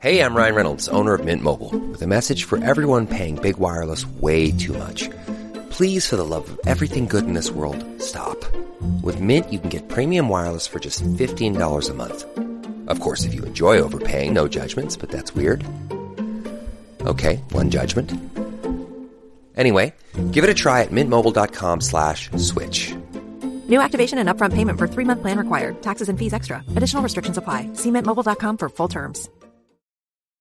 Hey, I'm Ryan Reynolds, owner of Mint Mobile, with a message for everyone paying big wireless way too much. Please, for the love of everything good in this world, stop. With Mint, you can get premium wireless for just $15 a month. Of course, if you enjoy overpaying, no judgments, but that's weird. Okay, one judgment. Anyway, give it a try at mintmobile.com slash switch. New activation and upfront payment for three-month plan required. Taxes and fees extra. Additional restrictions apply. See mintmobile.com for full terms.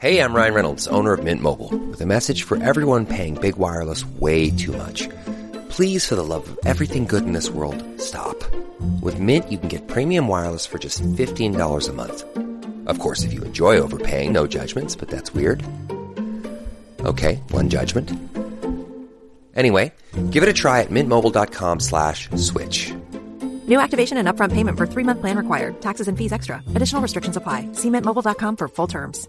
Hey, I'm Ryan Reynolds, owner of Mint Mobile, with a message for everyone paying big wireless way too much. Please, for the love of everything good in this world, stop. With Mint, you can get premium wireless for just $15 a month. Of course, if you enjoy overpaying, no judgments, but that's weird. Okay, one judgment. Anyway, give it a try at mintmobile.com slash switch. New activation and upfront payment for three-month plan required. Taxes and fees extra. Additional restrictions apply. See mintmobile.com for full terms.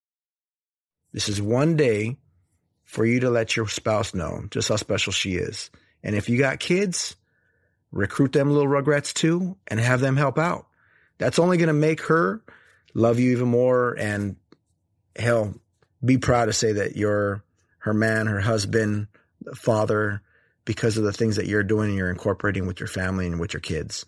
This is one day for you to let your spouse know just how special she is. And if you got kids, recruit them little rugrats too and have them help out. That's only going to make her love you even more and hell, be proud to say that you're her man, her husband, father, because of the things that you're doing and you're incorporating with your family and with your kids.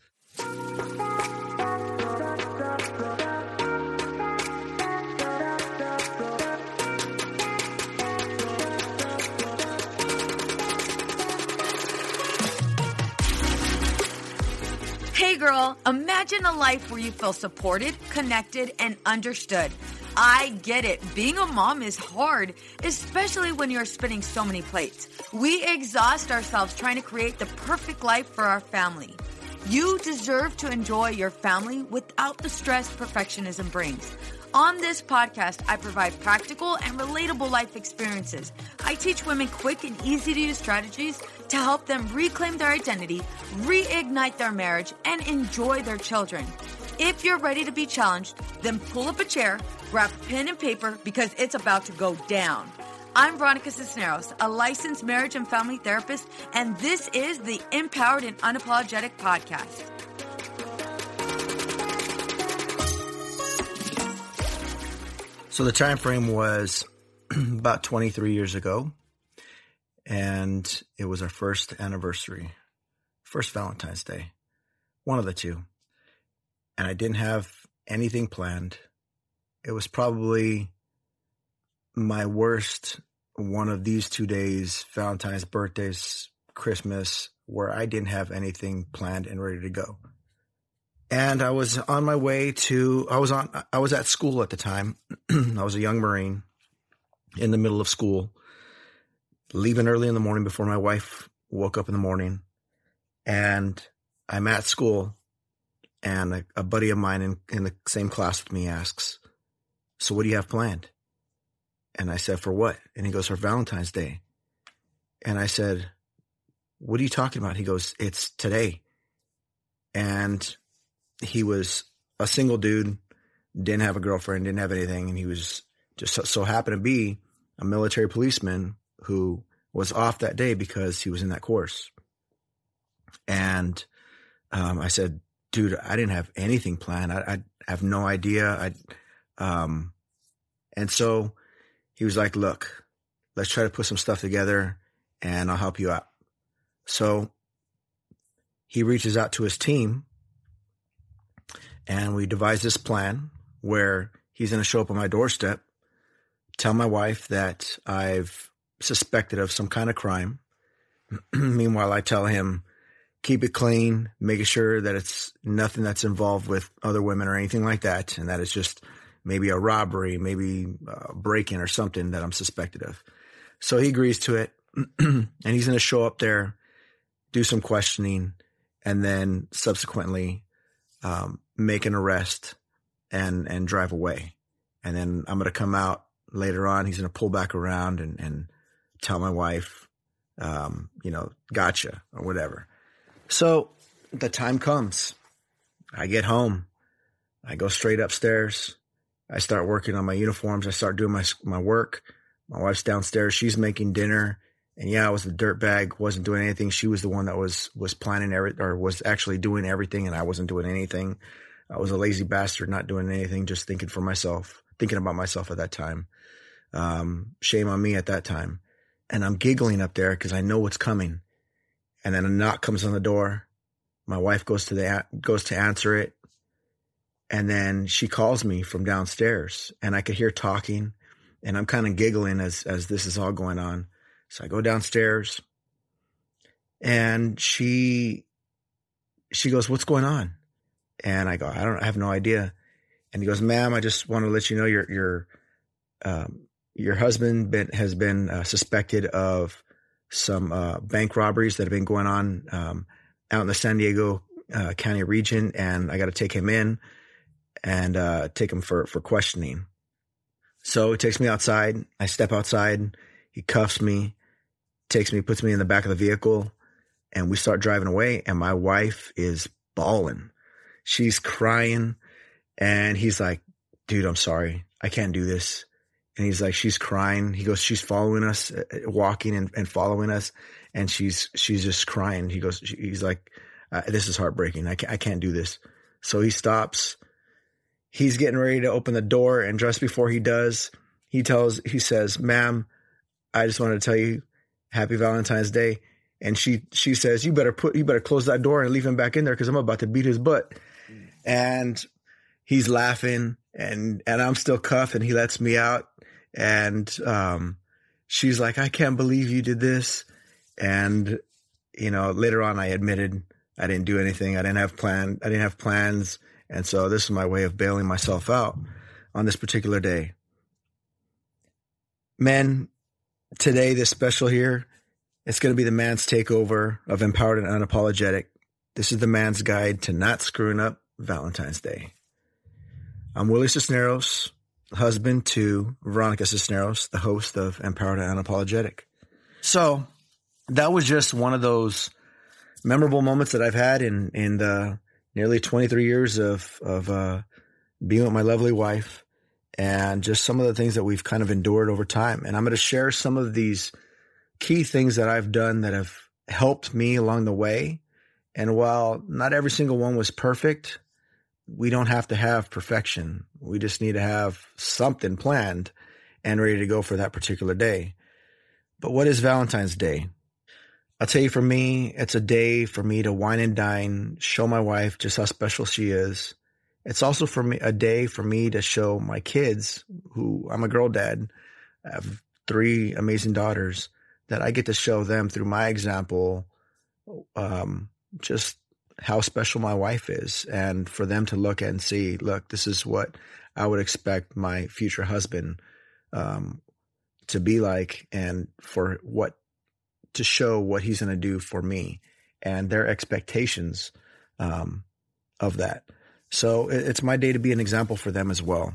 Imagine a life where you feel supported, connected, and understood. I get it. Being a mom is hard, especially when you're spinning so many plates. We exhaust ourselves trying to create the perfect life for our family. You deserve to enjoy your family without the stress perfectionism brings. On this podcast, I provide practical and relatable life experiences. I teach women quick and easy to use strategies to help them reclaim their identity, reignite their marriage, and enjoy their children. If you're ready to be challenged, then pull up a chair, grab pen and paper because it's about to go down. I'm Veronica Cisneros, a licensed marriage and family therapist, and this is the Empowered and Unapologetic Podcast. So the time frame was about 23 years ago, and it was our first anniversary, first Valentine's Day, one of the two. And I didn't have anything planned. It was probably my worst one of these two days, Valentine's, birthdays, Christmas, where I didn't have anything planned and ready to go. And I was on my way to, I was on, I was at school at the time. I was a young Marine in the middle of school, leaving early in the morning before my wife woke up in the morning. And I'm at school and a, a buddy of mine in, in the same class with me asks, so what do you have planned? And I said, for what? And he goes, for Valentine's Day. And I said, what are you talking about? He goes, it's today. And he was a single dude, didn't have a girlfriend, didn't have anything. And he was just so, so happened to be a military policeman who was off that day because he was in that course. And um, I said, dude, I didn't have anything planned. I, I have no idea. I, um, and so he was like, look, let's try to put some stuff together and I'll help you out. So he reaches out to his team and we devise this plan where he's going to show up on my doorstep, tell my wife that I've suspected of some kind of crime. Meanwhile, I tell him, keep it clean, making sure that it's nothing that's involved with other women or anything like that, and that it's just maybe a robbery, maybe a break-in or something that I'm suspected of. So he agrees to it, and he's going to show up there, do some questioning, and then subsequently um, make an arrest and and drive away. And then I'm to come out later on. He's to pull back around and and tell my wife, um, you know, gotcha or whatever. So the time comes. I get home. I go straight upstairs. I start working on my uniforms. I start doing my my work. My wife's downstairs. She's making dinner. And yeah, I was the dirt bag, wasn't doing anything. She was the one that was was planning every or was actually doing everything, and I wasn't doing anything. I was a lazy bastard, not doing anything, just thinking for myself, thinking about myself at that time. Um, shame on me at that time. And I'm giggling up there because I know what's coming. And then a knock comes on the door. My wife goes to the goes to answer it, and then she calls me from downstairs, and I could hear talking, and I'm kind of giggling as as this is all going on. So I go downstairs, and she she goes, "What's going on?" And I go, "I don't, I have no idea." And he goes, "Ma'am, I just want to let you know your your um, your husband been, has been uh, suspected of some uh, bank robberies that have been going on um, out in the San Diego uh, County region, and I got to take him in and uh, take him for for questioning. So he takes me outside. I step outside. He cuffs me, takes me, puts me in the back of the vehicle, and we start driving away. And my wife is bawling. She's crying, and he's like, "Dude, I'm sorry. I can't do this." and he's like, she's crying. He goes, she's following us, uh, uh, walking and, and following us, and she's she's just crying. He goes, he's like, uh, this is heartbreaking. I can't, I can't do this. So he stops. He's getting ready to open the door, and just before he does, he tells, he says, "Ma'am, I just wanted to tell you, Happy Valentine's Day." And she she says, "You better put, you better close that door and leave him back in there because I'm about to beat his butt." And he's laughing, and and I'm still cuffed, and he lets me out and um, she's like, I can't believe you did this. And, you know, later on, I admitted I didn't do anything. I didn't have plan. I didn't have plans. And so this is my way of bailing myself out on this particular day. Men, today, this special here, it's going to be the man's takeover of Empowered and Unapologetic. This is the man's guide to not screwing up Valentine's Day. I'm Willie Cisneros husband to Veronica Cisneros, the host of Empowered and Unapologetic. So that was just one of those memorable moments that I've had in in the nearly 23 years of of uh, being with my lovely wife, and just some of the things that we've kind of endured over time. And I'm going to share some of these key things that I've done that have helped me along the way. And while not every single one was perfect, we don't have to have perfection. We just need to have something planned and ready to go for that particular day. But what is Valentine's Day? I'll tell you for me, it's a day for me to wine and dine, show my wife just how special she is. It's also for me a day for me to show my kids who I'm a girl dad. I have three amazing daughters that I get to show them through my example, um, just how special my wife is and for them to look at and see, look, this is what I would expect my future husband um, to be like and for what to show what he's going to do for me and their expectations um, of that. So it's my day to be an example for them as well.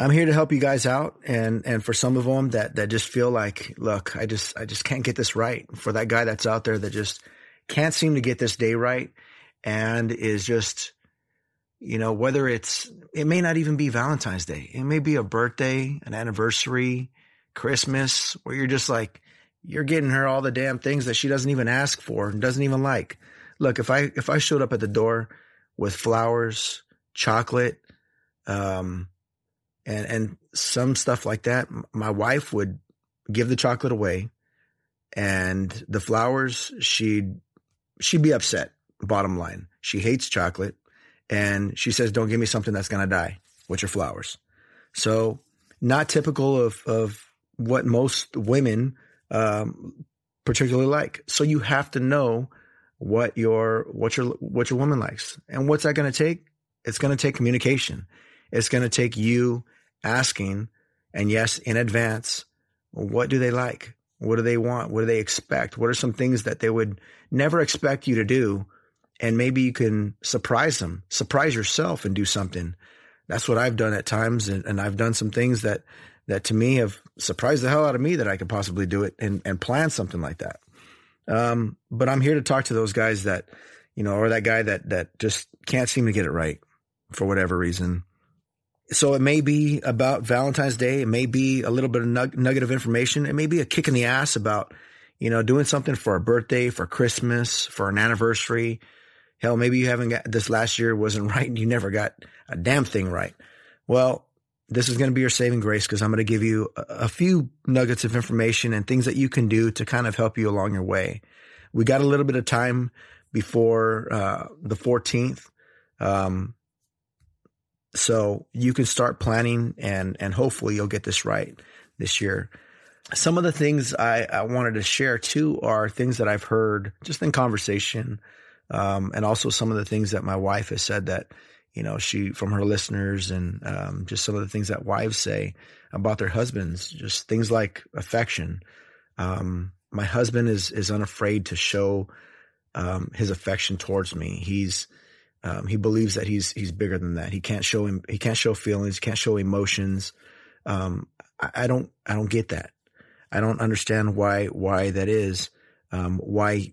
I'm here to help you guys out, and and for some of them that that just feel like, look, I just I just can't get this right. For that guy that's out there that just can't seem to get this day right, and is just, you know, whether it's it may not even be Valentine's Day, it may be a birthday, an anniversary, Christmas, where you're just like, you're getting her all the damn things that she doesn't even ask for and doesn't even like. Look, if I if I showed up at the door with flowers, chocolate, um, and and some stuff like that, my wife would give the chocolate away, and the flowers she'd she'd be upset. Bottom line, she hates chocolate, and she says, "Don't give me something that's gonna die with your flowers." So, not typical of of what most women um, particularly like. So you have to know what your what your what your woman likes, and what's that going to take? It's going to take communication. It's going to take you asking, and yes, in advance, what do they like? What do they want? What do they expect? What are some things that they would never expect you to do? And maybe you can surprise them, surprise yourself and do something. That's what I've done at times. And, and I've done some things that that to me have surprised the hell out of me that I could possibly do it and, and plan something like that. Um, but I'm here to talk to those guys that, you know, or that guy that, that just can't seem to get it right for whatever reason. So it may be about Valentine's Day. It may be a little bit of nug- nugget of information. It may be a kick in the ass about, you know, doing something for a birthday, for Christmas, for an anniversary. Hell, maybe you haven't got this last year wasn't right and you never got a damn thing right. Well, this is going to be your saving grace because I'm going to give you a, few nuggets of information and things that you can do to kind of help you along your way. We got a little bit of time before uh, the 14th. Um, so you can start planning and, and hopefully you'll get this right this year. Some of the things I, I wanted to share too are things that I've heard just in conversation. Um, and also some of the things that my wife has said that, you know, she from her listeners and um, just some of the things that wives say about their husbands, just things like affection. Um, my husband is is unafraid to show um, his affection towards me. He's um, he believes that he's he's bigger than that. He can't show him. He can't show feelings. He can't show emotions. Um, I, I, don't. I don't get that. I don't understand why why that is. Um, why?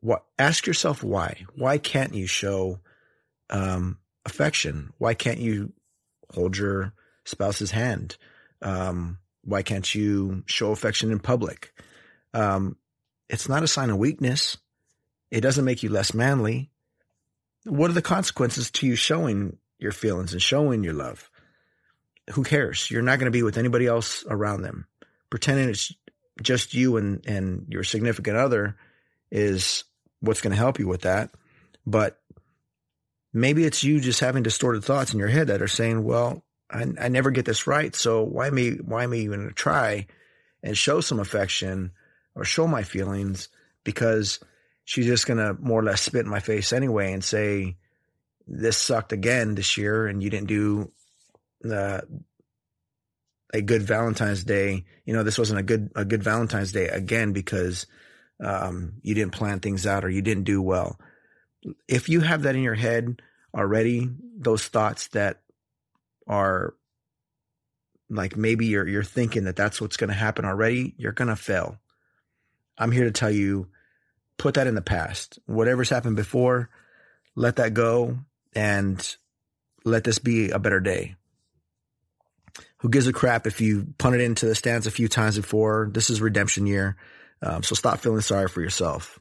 What? Ask yourself why. Why can't you show um, affection? Why can't you hold your spouse's hand? Um, why can't you show affection in public? Um, it's not a sign of weakness. It doesn't make you less manly. What are the consequences to you showing your feelings and showing your love? Who cares? You're not going to be with anybody else around them. Pretending it's just you and, and your significant other is what's going to help you with that. But maybe it's you just having distorted thoughts in your head that are saying, well, I, I never get this right. So why me, why me even try and show some affection or show my feelings because she's just going to more or less spit in my face anyway and say, this sucked again this year and you didn't do uh, a good Valentine's Day. You know, this wasn't a good, a good Valentine's Day again because um, you didn't plan things out or you didn't do well if you have that in your head already, those thoughts that are like maybe you're you're thinking that that's what's going to happen already, you're going to fail. I'm here to tell you put that in the past. Whatever's happened before, let that go and let this be a better day. Who gives a crap if you punted into the stands a few times before? This is redemption year. Um, so stop feeling sorry for yourself.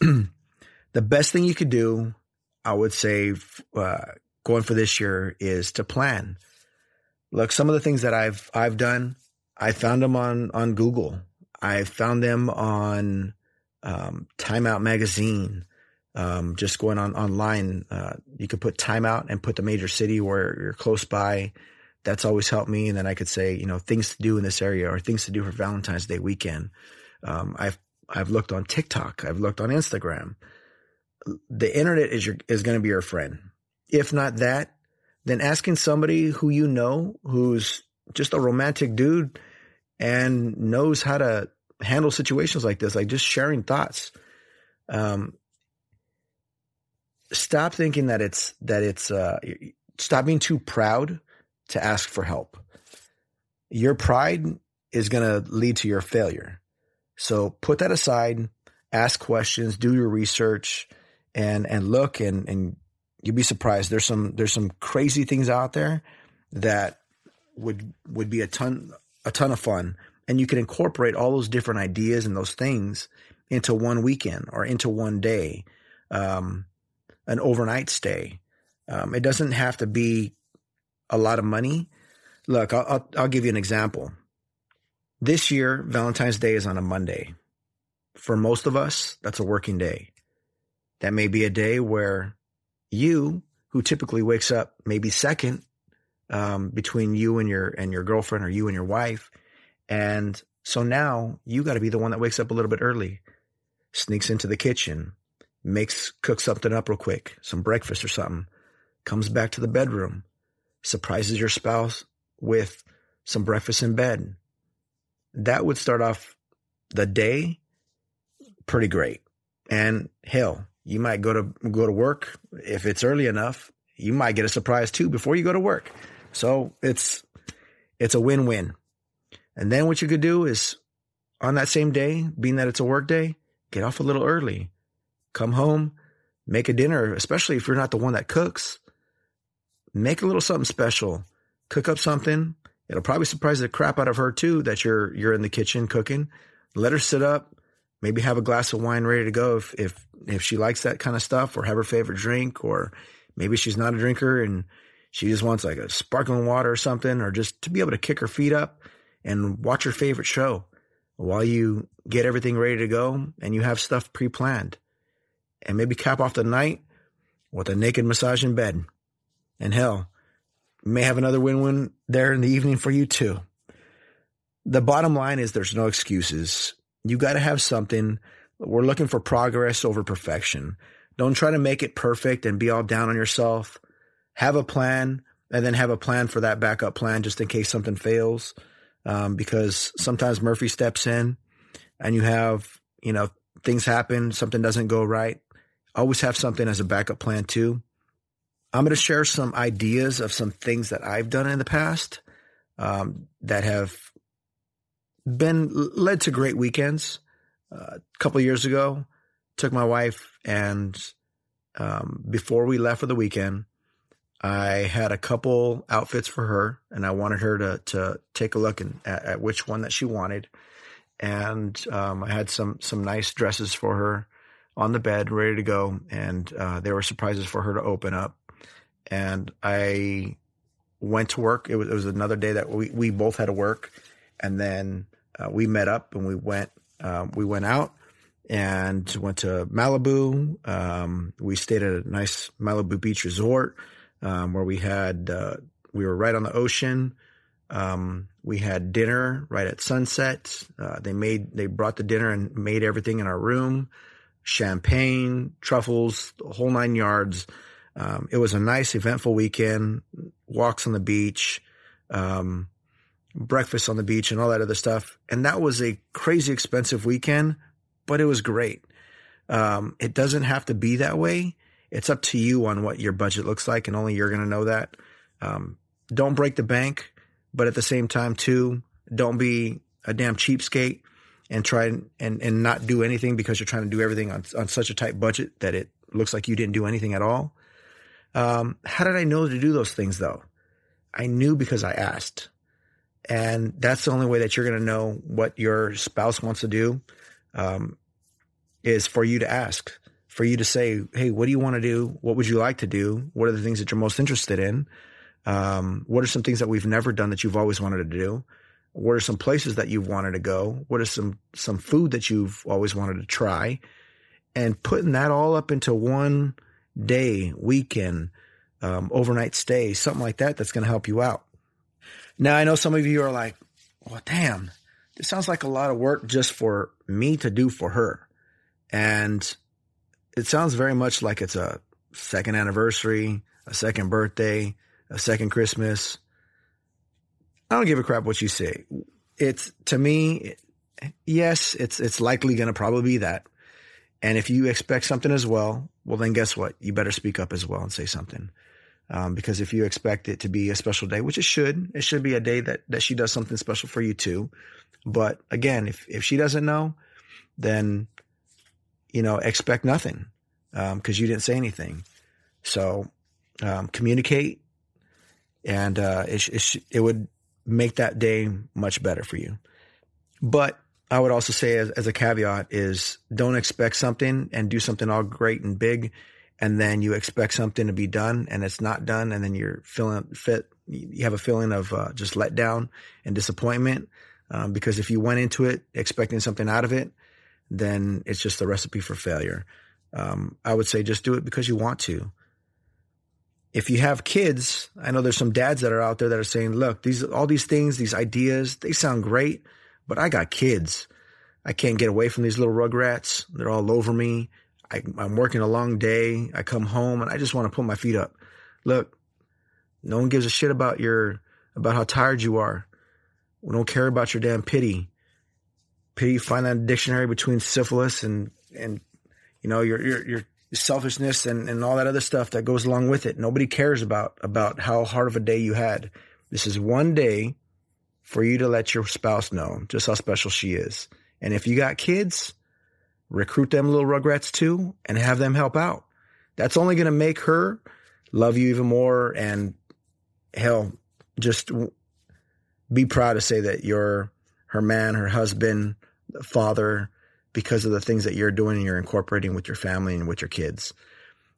the best thing you could do, I would say, uh, going for this year is to plan. Look, some of the things that I've I've done, I found them on on Google. I found them on um, Time Out magazine. Um, just going on online, uh, you could put Time Out and put the major city where you're close by. That's always helped me. And then I could say, you know, things to do in this area or things to do for Valentine's Day weekend. Um, I've I've looked on TikTok. I've looked on Instagram the internet is your, is going to be your friend. If not that, then asking somebody who you know, who's just a romantic dude and knows how to handle situations like this, like just sharing thoughts. Um, stop thinking that it's that it's uh, stop being too proud to ask for help. Your pride is going to lead to your failure. So put that aside, ask questions, do your research and and look and and you'll be surprised. There's some there's some crazy things out there that would would be a ton a ton of fun. And you can incorporate all those different ideas and those things into one weekend or into one day um, an overnight stay. Um, it doesn't have to be a lot of money. Look I'll, I'll, I'll give you an example. This year valentine's day is on a monday. For most of us that's a working day that may be a day where you who typically wakes up maybe second um, between you and your and your girlfriend or you and your wife. And so now you got to be the one that wakes up a little bit early, sneaks into the kitchen, makes cooks something up real quick, some breakfast or something, comes back to the bedroom, surprises your spouse with some breakfast in bed. That would start off the day pretty great. And hell, you might go to go to work if it's early enough. You might get a surprise too before you go to work. So it's it's a win-win. And then what you could do is on that same day, being that it's a work day, get off a little early. Come home, make a dinner, especially if you're not the one that cooks. Make a little something special. Cook up something. It'll probably surprise the crap out of her too that you're you're in the kitchen cooking. Let her sit up, maybe have a glass of wine ready to go if if if she likes that kind of stuff or have her favorite drink or maybe she's not a drinker and she just wants like a sparkling water or something, or just to be able to kick her feet up and watch her favorite show while you get everything ready to go and you have stuff pre planned. And maybe cap off the night with a naked massage in bed. And hell, may have another win win there in the evening for you too. The bottom line is there's no excuses. You got to have something. We're looking for progress over perfection. Don't try to make it perfect and be all down on yourself have a plan and then have a plan for that backup plan just in case something fails. Um, because sometimes Murphy steps in and you have, you know, things happen, something doesn't go right. Always have something as a backup plan too. I'm going to share some ideas of some things that I've done in the past um, that have been led to great weekends. Uh, a couple years ago, took my wife and um, before we left for the weekend, I had a couple outfits for her, and I wanted her to to take a look and, at, at which one that she wanted. And um, I had some some nice dresses for her on the bed, ready to go, and uh, there were surprises for her to open up. And I went to work. It was, it was another day that we we both had to work, and then uh, we met up and we went um, we went out and went to Malibu. Um, we stayed at a nice Malibu beach resort um, where we had uh, we were right on the ocean. Um, we had dinner right at sunset. Uh, they made they brought the dinner and made everything in our room, champagne, truffles, the whole nine yards. Um, it was a nice, eventful weekend. Walks on the beach, um, breakfast on the beach, and all that other stuff. And that was a crazy expensive weekend, but it was great. Um, it doesn't have to be that way it's up to you on what your budget looks like, and only you're going to know that. Um, don't break the bank, but at the same time, too, don't be a damn cheapskate and try and, and, and not do anything because you're trying to do everything on, on such a tight budget that it looks like you didn't do anything at all. Um, how did I know to do those things though? I knew because I asked. And that's the only way that you're going to know what your spouse wants to do, um, is for you to ask for you to say, Hey, what do you want to do? What would you like to do? What are the things that you're most interested in? Um, what are some things that we've never done that you've always wanted to do? What are some places that you've wanted to go? What are some, some food that you've always wanted to try? And putting that all up into one day, weekend, um, overnight stay, something like that, that's going to help you out. Now, I know some of you are like, well, damn, this sounds like a lot of work just for me to do for her. And it sounds very much like it's a second anniversary, a second birthday, a second Christmas. I don't give a crap what you say. It's to me, yes, it's it's likely going to probably be that. And if you expect something as well, well then guess what? You better speak up as well and say something. Um, because if you expect it to be a special day, which it should, it should be a day that that she does something special for you too. But again, if if she doesn't know, then you know expect nothing because um, you didn't say anything. So um, communicate, and uh, it, it, it would make that day much better for you. But I would also say, as, as a caveat, is don't expect something and do something all great and big, and then you expect something to be done and it's not done, and then you're feeling fit. You have a feeling of uh, just letdown and disappointment um, because if you went into it expecting something out of it, then it's just a recipe for failure. Um, I would say just do it because you want to if you have kids, I know there's some dads that are out there that are saying, look, these, all these things, these ideas, they sound great, but I got kids. I can't get away from these little rugrats. They're all over me. I, am working a long day. I come home and I just want to put my feet up. Look, no one gives a shit about your, about how tired you are. We don't care about your damn pity. Pity, find that dictionary between syphilis and, and, you know, your, your, your selfishness and, and all that other stuff that goes along with it. Nobody cares about, about how hard of a day you had. This is one day for you to let your spouse know just how special she is. And if you got kids, recruit them little rugrats too and have them help out. That's only going to make her love you even more and hell, just be proud to say that you're her man, her husband, father, because of the things that you're doing and you're incorporating with your family and with your kids.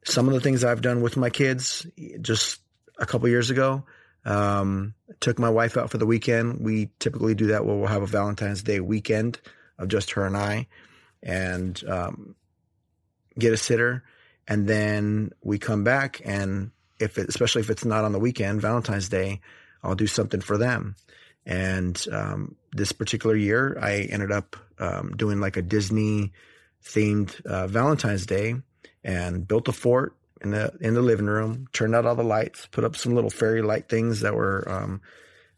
Some of the things I've done with my kids just a couple years ago, um, took my wife out for the weekend. We typically do that where we'll have a Valentine's Day weekend of just her and I and um, get a sitter. And then we come back and if it, especially if it's not on the weekend, Valentine's Day, I'll do something for them. And um, this particular year, I ended up um, doing like a Disney themed uh, Valentine's Day and built a fort in the in the living room, turned out all the lights, put up some little fairy light things that were um,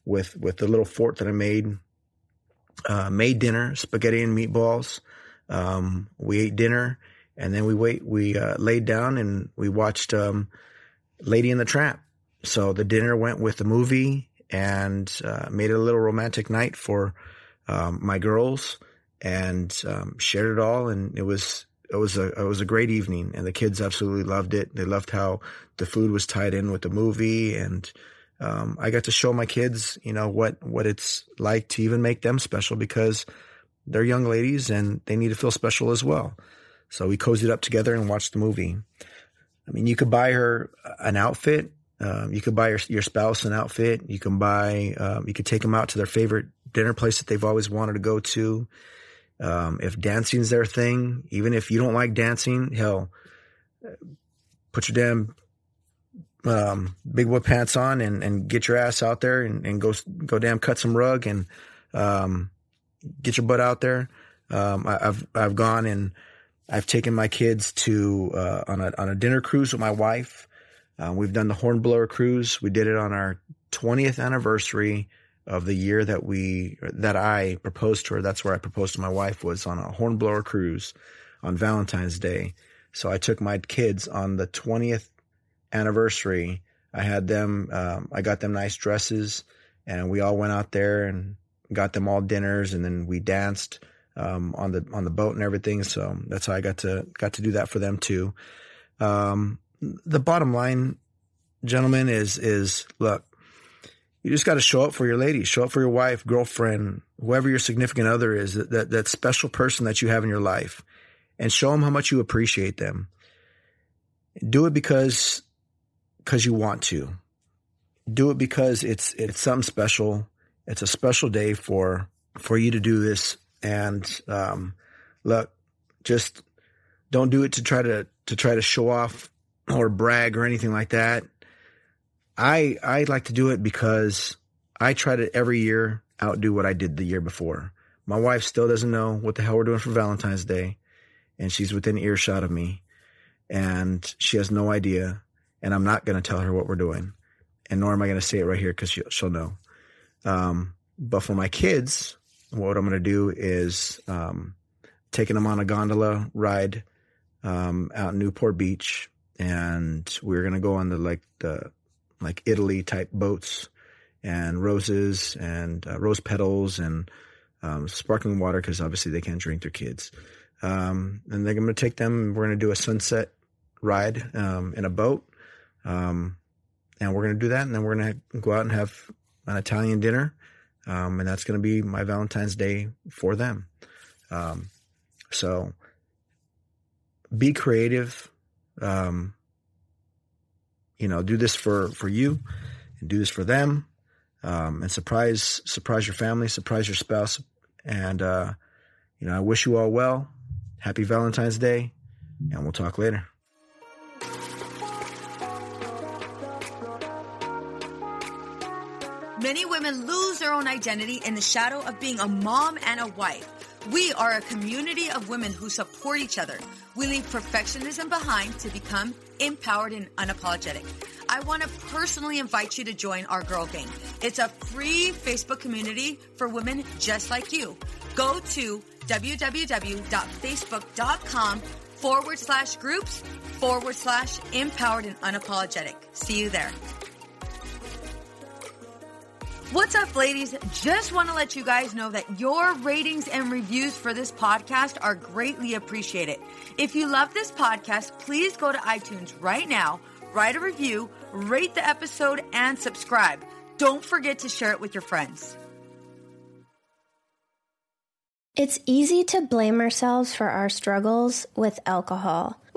with with the little fort that I made. Uh, made dinner, spaghetti and meatballs. Um, we ate dinner, and then we wait. We uh, laid down and we watched um, Lady in the Tramp. So the dinner went with the movie and uh, made it a little romantic night for um, my girls and um, shared it all. And it was it was a it was a great evening, and the kids absolutely loved it. They loved how the food was tied in with the movie, and um, I got to show my kids, you know, what what it's like to even make them special because they're young ladies and they need to feel special as well. So we cozied up together and watched the movie. I mean, you could buy her an outfit. Um, you could buy your, your spouse an outfit. You can buy, um, you could take them out to their favorite dinner place that they've always wanted to go to. Um, if dancing's their thing, even if you don't like dancing, hell, put your damn um, big whip pants on and, and get your ass out there and, and go go damn cut some rug and um, get your butt out there. Um, I, have I've gone and I've taken my kids to uh, on a on a dinner cruise with my wife. Uh, we've done the Hornblower cruise. We did it on our 20th anniversary of the year that we that I proposed to her. That's where I proposed to my wife was on a hornblower cruise on Valentine's Day. So I took my kids on the 20th anniversary. I had them. Um, I got them nice dresses, and we all went out there and got them all dinners, and then we danced um, on the on the boat and everything. So that's how I got to got to do that for them too. Um, the bottom line, gentlemen, is is look you just got to show up for your lady, show up for your wife, girlfriend, whoever your significant other is, that, that, that special person that you have in your life, and show them how much you appreciate them. Do it because, because you want to. Do it because it's, it's something special. It's a special day for, for you to do this. And, um, look, just don't do it to try to, to try to show off or brag or anything like that. I I like to do it because I try to every year outdo what I did the year before. My wife still doesn't know what the hell we're doing for Valentine's Day, and she's within earshot of me. and she has no idea. And I'm not going to tell her what we're doing, and nor am I going to say it right here because she'll, she'll know. Um, but for my kids, what I'm going to do is um, taking them on a gondola ride um, out in Newport Beach, and we're going to go on the like the like Italy type boats and roses and uh, rose petals and um, sparkling water because obviously they can't drink their kids. Um, and then I'm going to take them. We're going to do a sunset ride um, in a boat, um, and we're going to do that. And then we're going to go out and have an Italian dinner, um, and that's going to be my Valentine's Day for them. Um, so be creative. Um, you know, do this for for you, and do this for them, um, and surprise surprise your family, surprise your spouse, and uh, you know, I wish you all well. Happy Valentine's Day, and we'll talk later. Many women lose their own identity in the shadow of being a mom and a wife. We are a community of women who support each other. We leave perfectionism behind to become empowered and unapologetic. I want to personally invite you to join our Girl Gang. It's a free Facebook community for women just like you. Go to www.facebook.com forward slash groups forward slash empowered and unapologetic. See you there. What's up, ladies? Just want to let you guys know that your ratings and reviews for this podcast are greatly appreciated. If you love this podcast, please go to iTunes right now, write a review, rate the episode, and subscribe. Don't forget to share it with your friends. It's easy to blame ourselves for our struggles with alcohol.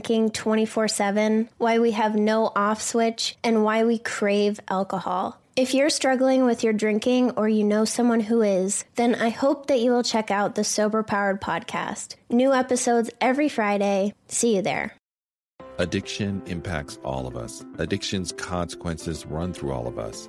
drinking 24 7, why we have no off switch, and why we crave alcohol. If you're struggling with your drinking or you know someone who is, then I hope that you will check out the Sober Powered podcast. New episodes every Friday. See you there. Addiction impacts all of us. Addiction's consequences run through all of us.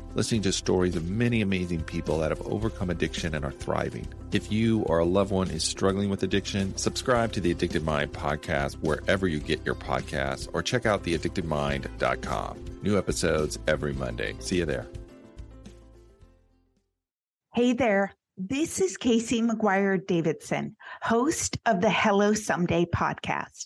listening to stories of many amazing people that have overcome addiction and are thriving. If you or a loved one is struggling with addiction, subscribe to the Addicted Mind podcast wherever you get your podcasts or check out theaddictedmind.com. New episodes every Monday. See you there. Hey there. This is Casey McGuire Davidson, host of the Hello Someday podcast.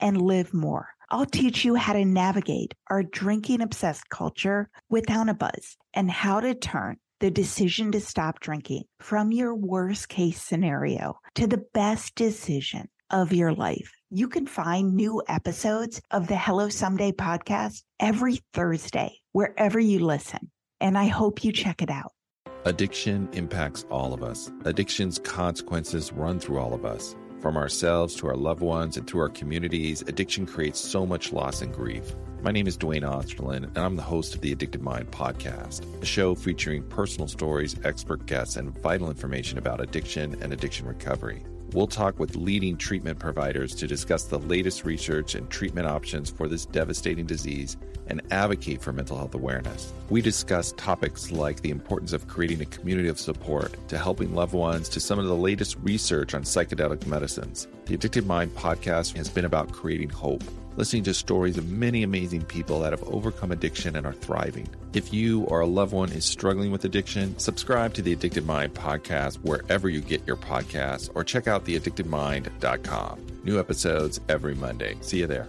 and live more. I'll teach you how to navigate our drinking obsessed culture without a buzz and how to turn the decision to stop drinking from your worst case scenario to the best decision of your life. You can find new episodes of the Hello Someday podcast every Thursday, wherever you listen. And I hope you check it out. Addiction impacts all of us. Addiction's consequences run through all of us. From ourselves to our loved ones and through our communities, addiction creates so much loss and grief. My name is Duane Osterlind, and I'm the host of the Addicted Mind podcast, a show featuring personal stories, expert guests, and vital information about addiction and addiction recovery. We'll talk with leading treatment providers to discuss the latest research and treatment options for this devastating disease and advocate for mental health awareness. We discuss topics like the importance of creating a community of support to helping loved ones to some of the latest research on psychedelic medicines. The Addicted Mind podcast has been about creating hope listening to stories of many amazing people that have overcome addiction and are thriving. If you or a loved one is struggling with addiction, subscribe to the Addicted Mind podcast wherever you get your podcasts or check out theaddictedmind.com. New episodes every Monday. See you there.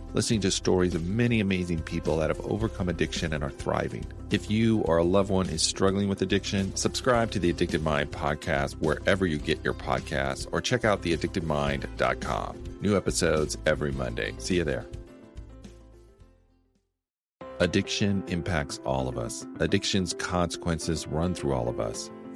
listening to stories of many amazing people that have overcome addiction and are thriving. If you or a loved one is struggling with addiction, subscribe to the Addicted Mind podcast wherever you get your podcasts or check out theaddictedmind.com. New episodes every Monday. See you there. Addiction impacts all of us. Addiction's consequences run through all of us.